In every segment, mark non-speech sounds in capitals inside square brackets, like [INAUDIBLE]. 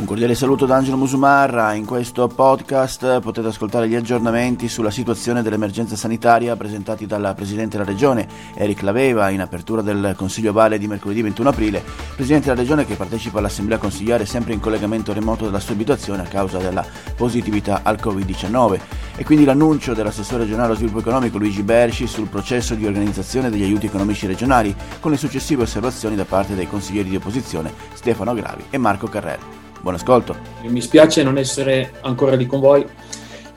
Un cordiale saluto da Angelo Musumarra. In questo podcast potete ascoltare gli aggiornamenti sulla situazione dell'emergenza sanitaria presentati dal Presidente della Regione, Eric Laveva, in apertura del Consiglio Vale di mercoledì 21 aprile. Presidente della Regione che partecipa all'Assemblea Consigliare sempre in collegamento remoto dalla sua abitazione a causa della positività al Covid-19. E quindi l'annuncio dell'assessore regionale allo sviluppo economico Luigi Bersci sul processo di organizzazione degli aiuti economici regionali, con le successive osservazioni da parte dei consiglieri di opposizione Stefano Gravi e Marco Carrelli. Buon ascolto. Mi spiace non essere ancora lì con voi.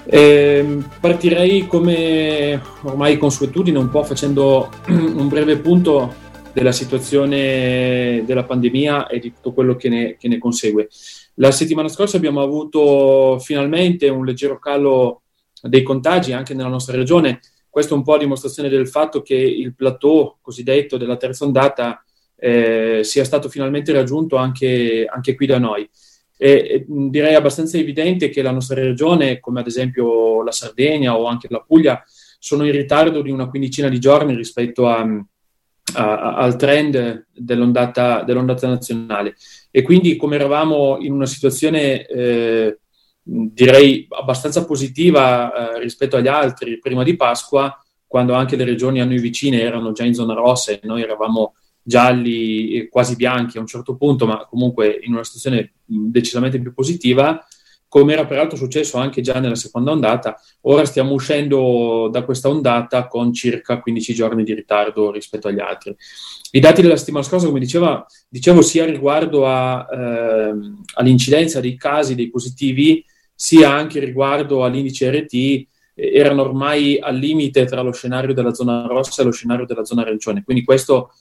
Eh, partirei come ormai consuetudine, un po' facendo [CLEARS THROAT] un breve punto della situazione della pandemia e di tutto quello che ne, che ne consegue. La settimana scorsa abbiamo avuto finalmente un leggero calo dei contagi anche nella nostra regione. Questo è un po' a dimostrazione del fatto che il plateau cosiddetto della terza ondata eh, sia stato finalmente raggiunto anche, anche qui da noi. E, direi abbastanza evidente che la nostra regione, come ad esempio la Sardegna o anche la Puglia, sono in ritardo di una quindicina di giorni rispetto a, a, al trend dell'ondata, dell'ondata, nazionale. E quindi, come eravamo in una situazione eh, direi abbastanza positiva eh, rispetto agli altri prima di Pasqua, quando anche le regioni a noi vicine erano già in zona rossa e noi eravamo gialli e quasi bianchi a un certo punto, ma comunque in una situazione decisamente più positiva, come era peraltro successo anche già nella seconda ondata. Ora stiamo uscendo da questa ondata con circa 15 giorni di ritardo rispetto agli altri. I dati della settimana scorsa, come diceva, dicevo, sia riguardo a, eh, all'incidenza dei casi, dei positivi, sia anche riguardo all'indice RT, erano ormai al limite tra lo scenario della zona rossa e lo scenario della zona arancione. Quindi questo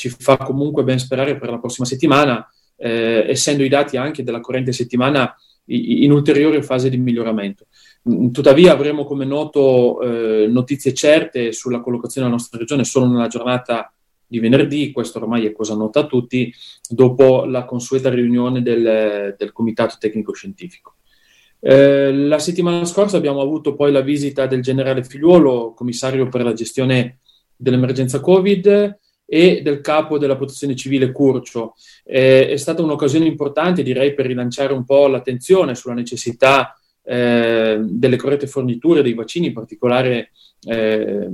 ci fa comunque ben sperare per la prossima settimana, eh, essendo i dati anche della corrente settimana in ulteriore fase di miglioramento. Mm, tuttavia avremo come noto eh, notizie certe sulla collocazione della nostra regione solo nella giornata di venerdì, questo ormai è cosa nota a tutti, dopo la consueta riunione del, del Comitato Tecnico Scientifico. Eh, la settimana scorsa abbiamo avuto poi la visita del generale Figliuolo, commissario per la gestione dell'emergenza Covid, e del capo della protezione civile Curcio. Eh, è stata un'occasione importante, direi, per rilanciare un po' l'attenzione sulla necessità eh, delle corrette forniture dei vaccini, in particolare eh,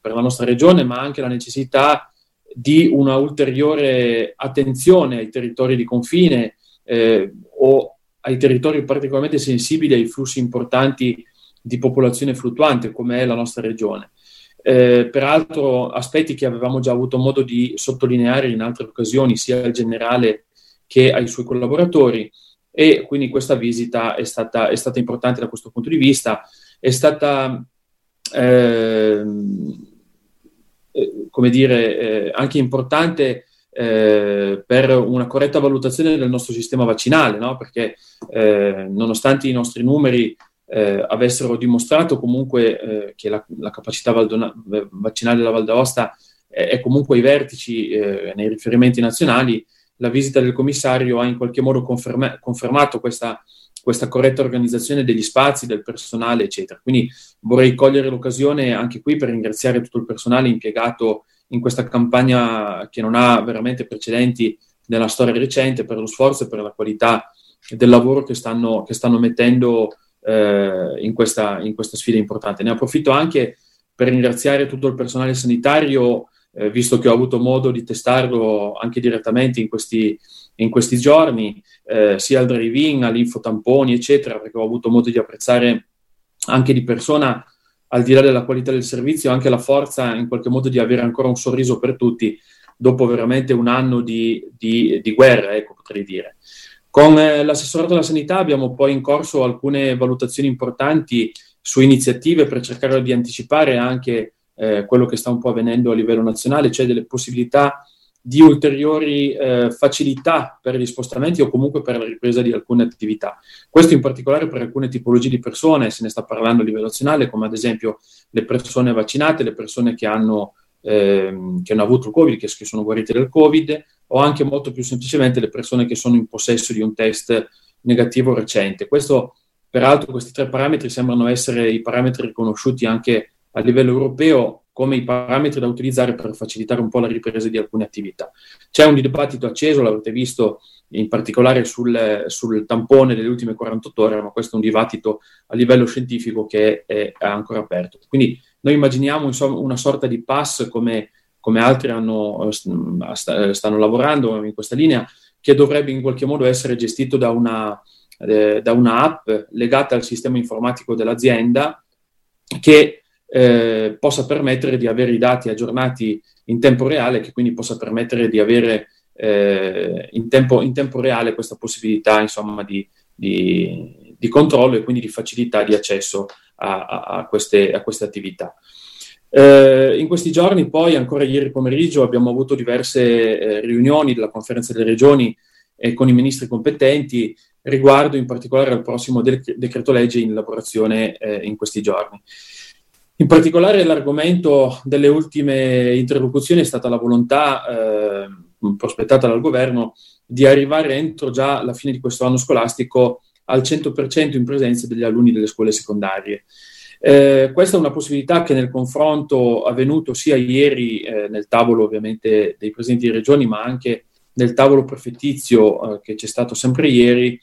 per la nostra regione, ma anche la necessità di una ulteriore attenzione ai territori di confine eh, o ai territori particolarmente sensibili ai flussi importanti di popolazione fluttuante, come è la nostra regione. Eh, peraltro aspetti che avevamo già avuto modo di sottolineare in altre occasioni sia al generale che ai suoi collaboratori e quindi questa visita è stata, è stata importante da questo punto di vista, è stata ehm, eh, come dire eh, anche importante eh, per una corretta valutazione del nostro sistema vaccinale, no? perché eh, nonostante i nostri numeri eh, avessero dimostrato comunque eh, che la, la capacità valdona, vaccinale della Val d'Aosta è, è comunque ai vertici eh, nei riferimenti nazionali, la visita del commissario ha in qualche modo conferma, confermato questa, questa corretta organizzazione degli spazi, del personale, eccetera. Quindi vorrei cogliere l'occasione anche qui per ringraziare tutto il personale impiegato in questa campagna che non ha veramente precedenti nella storia recente per lo sforzo e per la qualità del lavoro che stanno, che stanno mettendo eh, in, questa, in, questa, sfida importante. Ne approfitto anche per ringraziare tutto il personale sanitario, eh, visto che ho avuto modo di testarlo anche direttamente in questi, in questi giorni, eh, sia al drive-in, all'infotamponi, eccetera, perché ho avuto modo di apprezzare anche di persona, al di là della qualità del servizio, anche la forza in qualche modo di avere ancora un sorriso per tutti dopo veramente un anno di, di, di guerra, ecco, potrei dire. Con eh, l'assessorato alla sanità abbiamo poi in corso alcune valutazioni importanti su iniziative per cercare di anticipare anche eh, quello che sta un po' avvenendo a livello nazionale, cioè delle possibilità di ulteriori eh, facilità per gli spostamenti o comunque per la ripresa di alcune attività. Questo in particolare per alcune tipologie di persone, se ne sta parlando a livello nazionale, come ad esempio le persone vaccinate, le persone che hanno, ehm, che hanno avuto il Covid, che, che sono guarite del Covid, o anche molto più semplicemente le persone che sono in possesso di un test negativo recente. Questo, peraltro, questi tre parametri sembrano essere i parametri riconosciuti anche a livello europeo come i parametri da utilizzare per facilitare un po' la ripresa di alcune attività. C'è un dibattito acceso, l'avete visto in particolare sul, sul, tampone delle ultime 48 ore, ma questo è un dibattito a livello scientifico che è, è ancora aperto. Quindi noi immaginiamo insomma, una sorta di pass come, come altri hanno, stanno lavorando in questa linea, che dovrebbe in qualche modo essere gestito da una, eh, da una app legata al sistema informatico dell'azienda che eh, possa permettere di avere i dati aggiornati in tempo reale, che quindi possa permettere di avere eh, in, tempo, in, tempo, reale questa possibilità insomma, di, di, di, controllo e quindi di facilità di accesso a, a, a, queste, a queste, attività. Eh, in questi giorni poi, ancora ieri pomeriggio, abbiamo avuto diverse eh, riunioni della conferenza delle regioni e con i ministri competenti riguardo in particolare al prossimo de- decreto legge in elaborazione eh, in questi giorni. In particolare l'argomento delle ultime interlocuzioni è stata la volontà eh, prospettata dal governo di arrivare entro già la fine di questo anno scolastico al 100% in presenza degli alunni delle scuole secondarie. Eh, questa è una possibilità che nel confronto avvenuto sia ieri eh, nel tavolo ovviamente dei presidenti di regioni, ma anche nel tavolo prefettizio eh, che c'è stato sempre ieri,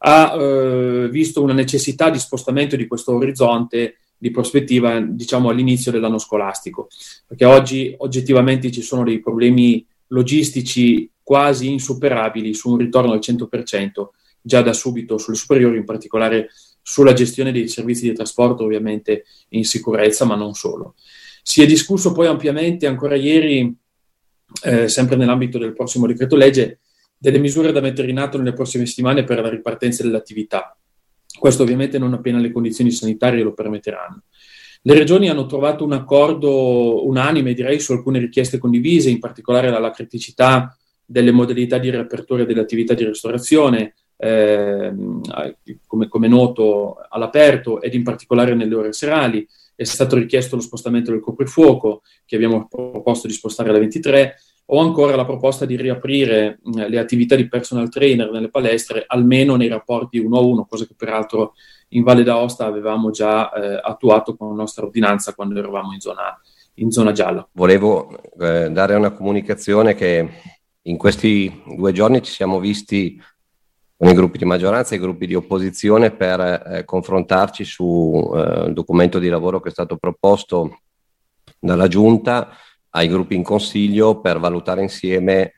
ha eh, visto una necessità di spostamento di questo orizzonte di prospettiva, diciamo, all'inizio dell'anno scolastico, perché oggi oggettivamente ci sono dei problemi logistici quasi insuperabili su un ritorno al 100% già da subito sulle superiori, in particolare sulla gestione dei servizi di trasporto, ovviamente in sicurezza, ma non solo. Si è discusso poi ampiamente ancora ieri, eh, sempre nell'ambito del prossimo decreto legge, delle misure da mettere in atto nelle prossime settimane per la ripartenza dell'attività. Questo ovviamente non appena le condizioni sanitarie lo permetteranno. Le regioni hanno trovato un accordo unanime, direi, su alcune richieste condivise, in particolare dalla criticità delle modalità di riapertura delle attività di ristorazione, eh, come, come, noto all'aperto ed in particolare nelle ore serali. È stato richiesto lo spostamento del coprifuoco, che abbiamo proposto di spostare alle 23, o ancora la proposta di riaprire eh, le attività di personal trainer nelle palestre, almeno nei rapporti uno a uno, cosa che peraltro in Valle d'Aosta avevamo già eh, attuato con la nostra ordinanza quando eravamo in zona, in zona gialla. Volevo eh, dare una comunicazione che in questi due giorni ci siamo visti con i gruppi di maggioranza e i gruppi di opposizione per eh, confrontarci sul eh, documento di lavoro che è stato proposto dalla Giunta ai gruppi in consiglio per valutare insieme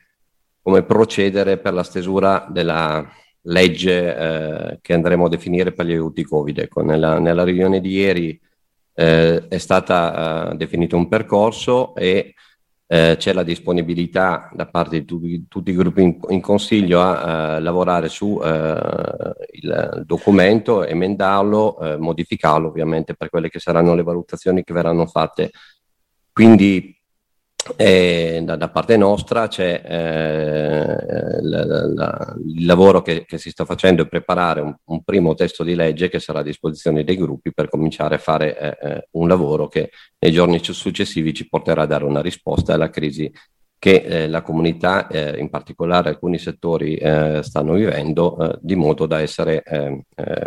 come procedere per la stesura della legge eh, che andremo a definire per gli aiuti Covid. Ecco, nella, nella riunione di ieri eh, è stato eh, definito un percorso e eh, c'è la disponibilità da parte di tutti, tutti i gruppi in, in consiglio a, a lavorare su eh, il documento, emendarlo, eh, modificarlo ovviamente per quelle che saranno le valutazioni che verranno fatte. Quindi e da, da, parte nostra c'è eh, la, la, il lavoro che, che, si sta facendo è preparare un, un, primo testo di legge che sarà a disposizione dei gruppi per cominciare a fare eh, eh un lavoro che nei giorni successivi ci porterà a dare una risposta alla crisi che eh, la comunità, eh, in particolare alcuni settori, eh, stanno vivendo, di modo da essere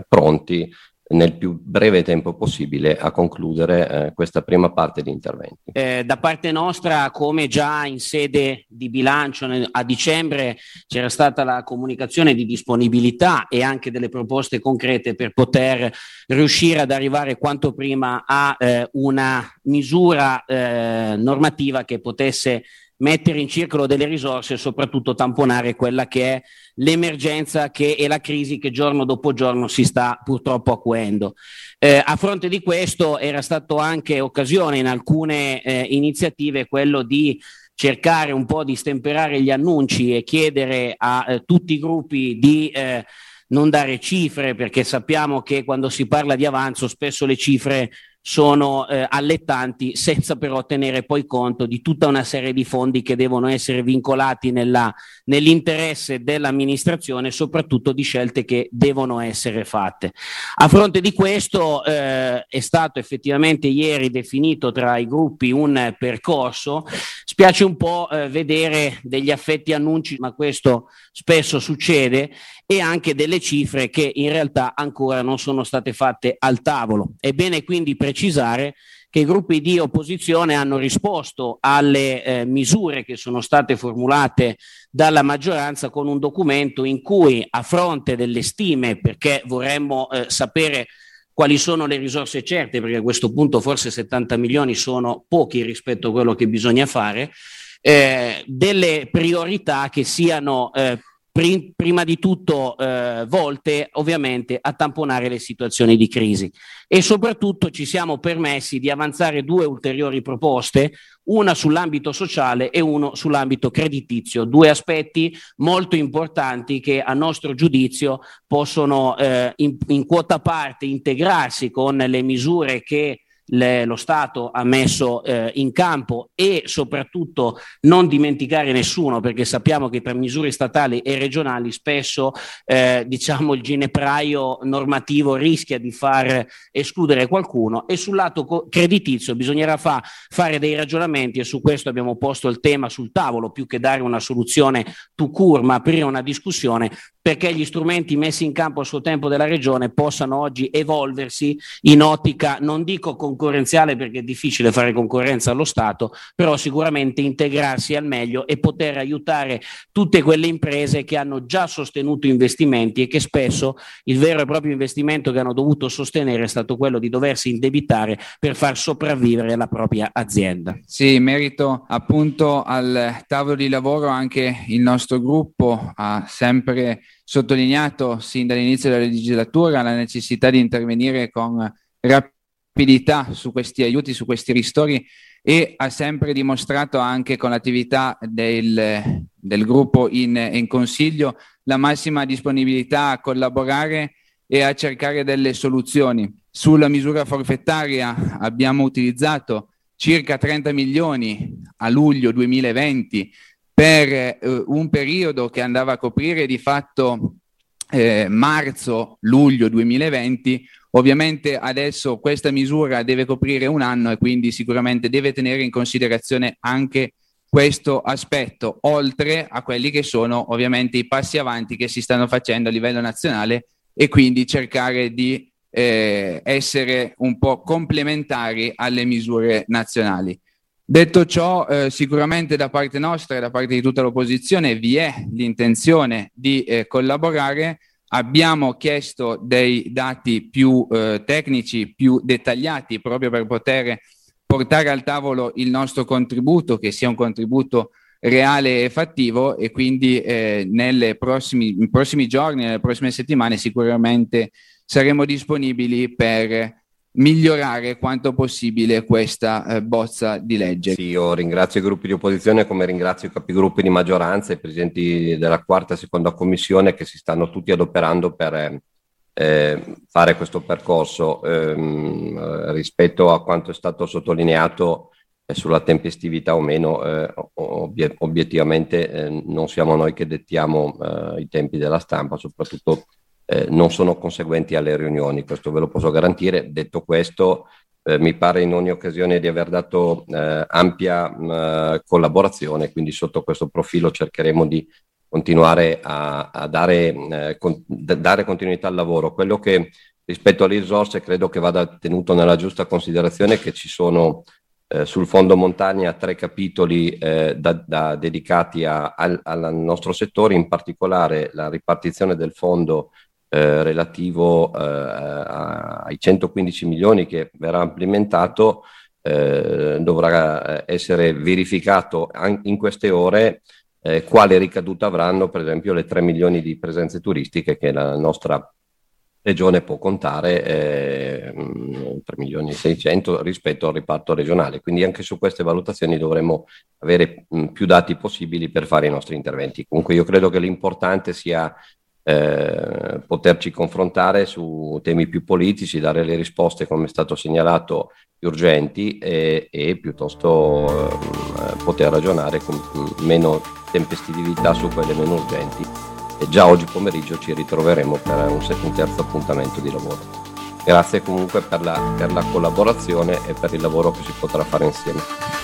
pronti nel più breve tempo possibile a concludere eh, questa prima parte di interventi. Eh, da parte nostra, come già in sede di bilancio a dicembre, c'era stata la comunicazione di disponibilità e anche delle proposte concrete per poter riuscire ad arrivare quanto prima a eh, una misura eh, normativa che potesse mettere in circolo delle risorse e soprattutto tamponare quella che è l'emergenza che, e la crisi che giorno dopo giorno si sta purtroppo acuendo. Eh, a fronte di questo era stato anche occasione in alcune eh, iniziative quello di cercare un po' di stemperare gli annunci e chiedere a eh, tutti i gruppi di eh, non dare cifre perché sappiamo che quando si parla di avanzo spesso le cifre sono eh, allettanti senza però tenere poi conto di tutta una serie di fondi che devono essere vincolati nella, nell'interesse dell'amministrazione soprattutto di scelte che devono essere fatte. A fronte di questo eh, è stato effettivamente ieri definito tra i gruppi un percorso, spiace un po' eh, vedere degli affetti annunci, ma questo spesso succede, e anche delle cifre che in realtà ancora non sono state fatte al tavolo. È bene quindi precisare che i gruppi di opposizione hanno risposto alle eh, misure che sono state formulate dalla maggioranza con un documento in cui a fronte delle stime, perché vorremmo eh, sapere quali sono le risorse certe, perché a questo punto forse 70 milioni sono pochi rispetto a quello che bisogna fare, eh, delle priorità che siano eh, prima di tutto eh, volte ovviamente a tamponare le situazioni di crisi. E soprattutto ci siamo permessi di avanzare due ulteriori proposte, una sull'ambito sociale e uno sull'ambito creditizio, due aspetti molto importanti che a nostro giudizio possono eh, in, in quota parte integrarsi con le misure che le, lo Stato ha messo eh, in campo e soprattutto non dimenticare nessuno perché sappiamo che tra misure statali e regionali spesso eh, diciamo il ginepraio normativo rischia di far escludere qualcuno e sul lato co- creditizio bisognerà fa- fare dei ragionamenti e su questo abbiamo posto il tema sul tavolo più che dare una soluzione to cure ma aprire una discussione perché gli strumenti messi in campo a suo tempo della Regione possano oggi evolversi in ottica, non dico concorrenziale perché è difficile fare concorrenza allo Stato, però sicuramente integrarsi al meglio e poter aiutare tutte quelle imprese che hanno già sostenuto investimenti e che spesso il vero e proprio investimento che hanno dovuto sostenere è stato quello di doversi indebitare per far sopravvivere la propria azienda. Sì, in merito appunto al tavolo di lavoro anche il nostro gruppo ha sempre sottolineato sin dall'inizio della legislatura la necessità di intervenire con rapidità su questi aiuti, su questi ristori e ha sempre dimostrato anche con l'attività del, del gruppo in, in consiglio la massima disponibilità a collaborare e a cercare delle soluzioni. Sulla misura forfettaria abbiamo utilizzato circa 30 milioni a luglio 2020 per eh, un periodo che andava a coprire di fatto eh, marzo-luglio 2020. Ovviamente adesso questa misura deve coprire un anno e quindi sicuramente deve tenere in considerazione anche questo aspetto, oltre a quelli che sono ovviamente i passi avanti che si stanno facendo a livello nazionale e quindi cercare di eh, essere un po' complementari alle misure nazionali. Detto ciò, eh, sicuramente da parte nostra e da parte di tutta l'opposizione vi è l'intenzione di eh, collaborare. Abbiamo chiesto dei dati più eh, tecnici, più dettagliati, proprio per poter portare al tavolo il nostro contributo, che sia un contributo reale e fattivo e quindi eh, nei prossimi, giorni, nelle prossime settimane sicuramente saremo disponibili per migliorare quanto possibile questa eh, bozza di legge. Sì, io ringrazio i gruppi di opposizione come ringrazio i capigruppi di maggioranza e i presidenti della quarta e seconda commissione che si stanno tutti adoperando per eh, fare questo percorso ehm, rispetto a quanto è stato sottolineato eh, sulla tempestività o meno, eh, obiet- obiettivamente eh, non siamo noi che dettiamo eh, i tempi della stampa, soprattutto eh, non sono conseguenti alle riunioni, questo ve lo posso garantire. Detto questo, eh, mi pare in ogni occasione di aver dato eh, ampia eh, collaborazione, quindi sotto questo profilo cercheremo di continuare a, a dare, eh, con, dare continuità al lavoro. Quello che rispetto alle risorse credo che vada tenuto nella giusta considerazione che ci sono eh, sul fondo montagna tre capitoli da, da dedicati a, al, al, nostro settore, in particolare la ripartizione del fondo eh, relativo eh, ai 115 milioni che verrà implementato eh, dovrà essere verificato in queste ore eh, quale ricaduta avranno per esempio le 3 milioni di presenze turistiche che la nostra regione può contare eh, 3 milioni e 600 rispetto al riparto regionale. Quindi anche su queste valutazioni dovremo avere mh, più dati possibili per fare i nostri interventi. Comunque io credo che l'importante sia eh, poterci confrontare su temi più politici, dare le risposte, come è stato segnalato, più urgenti e, e piuttosto eh, poter ragionare con meno tempestività su quelle meno urgenti. E già oggi pomeriggio ci ritroveremo per un, un terzo appuntamento di lavoro. Grazie comunque per la, per la collaborazione e per il lavoro che si potrà fare insieme.